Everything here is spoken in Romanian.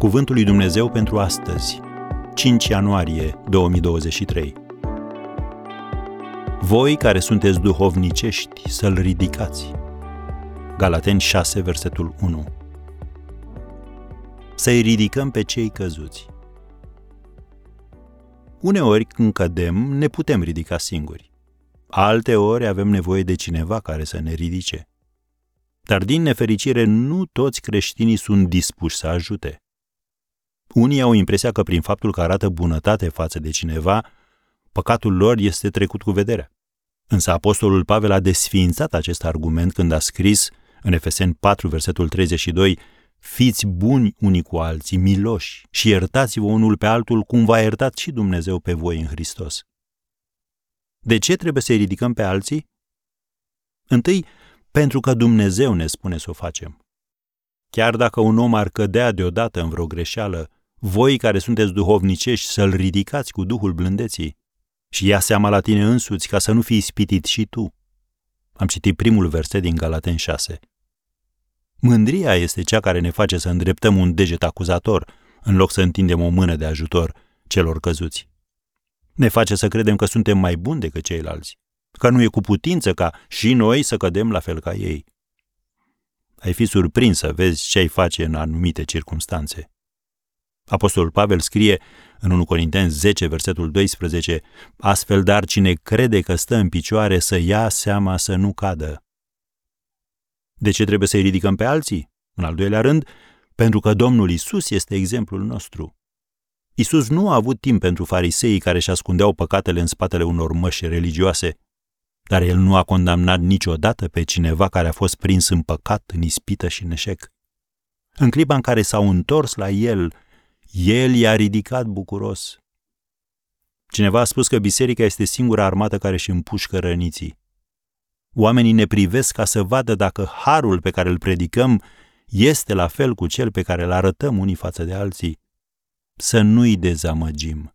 Cuvântul lui Dumnezeu pentru astăzi, 5 ianuarie 2023. Voi care sunteți duhovnicești, să-l ridicați. Galateni 6, versetul 1. Să-i ridicăm pe cei căzuți. Uneori, când cădem, ne putem ridica singuri. Alte ori avem nevoie de cineva care să ne ridice. Dar din nefericire, nu toți creștinii sunt dispuși să ajute. Unii au impresia că prin faptul că arată bunătate față de cineva, păcatul lor este trecut cu vederea. Însă apostolul Pavel a desființat acest argument când a scris în Efeseni 4, versetul 32, Fiți buni unii cu alții, miloși și iertați-vă unul pe altul cum v-a iertat și Dumnezeu pe voi în Hristos. De ce trebuie să-i ridicăm pe alții? Întâi, pentru că Dumnezeu ne spune să o facem. Chiar dacă un om ar cădea deodată în vreo greșeală, voi care sunteți duhovnicești să-l ridicați cu Duhul blândeții și ia seama la tine însuți ca să nu fii ispitit și tu. Am citit primul verset din Galaten 6. Mândria este cea care ne face să îndreptăm un deget acuzator, în loc să întindem o mână de ajutor celor căzuți. Ne face să credem că suntem mai buni decât ceilalți, că nu e cu putință ca și noi să cădem la fel ca ei. Ai fi surprins să vezi ce ai face în anumite circunstanțe. Apostolul Pavel scrie în 1 Corinteni 10, versetul 12, astfel dar cine crede că stă în picioare să ia seama să nu cadă. De ce trebuie să-i ridicăm pe alții? În al doilea rând, pentru că Domnul Isus este exemplul nostru. Isus nu a avut timp pentru fariseii care își ascundeau păcatele în spatele unor măși religioase, dar el nu a condamnat niciodată pe cineva care a fost prins în păcat, în ispită și în eșec. În clipa în care s-au întors la el, el i-a ridicat bucuros. Cineva a spus că biserica este singura armată care își împușcă răniții. Oamenii ne privesc ca să vadă dacă harul pe care îl predicăm este la fel cu cel pe care îl arătăm unii față de alții. Să nu-i dezamăgim.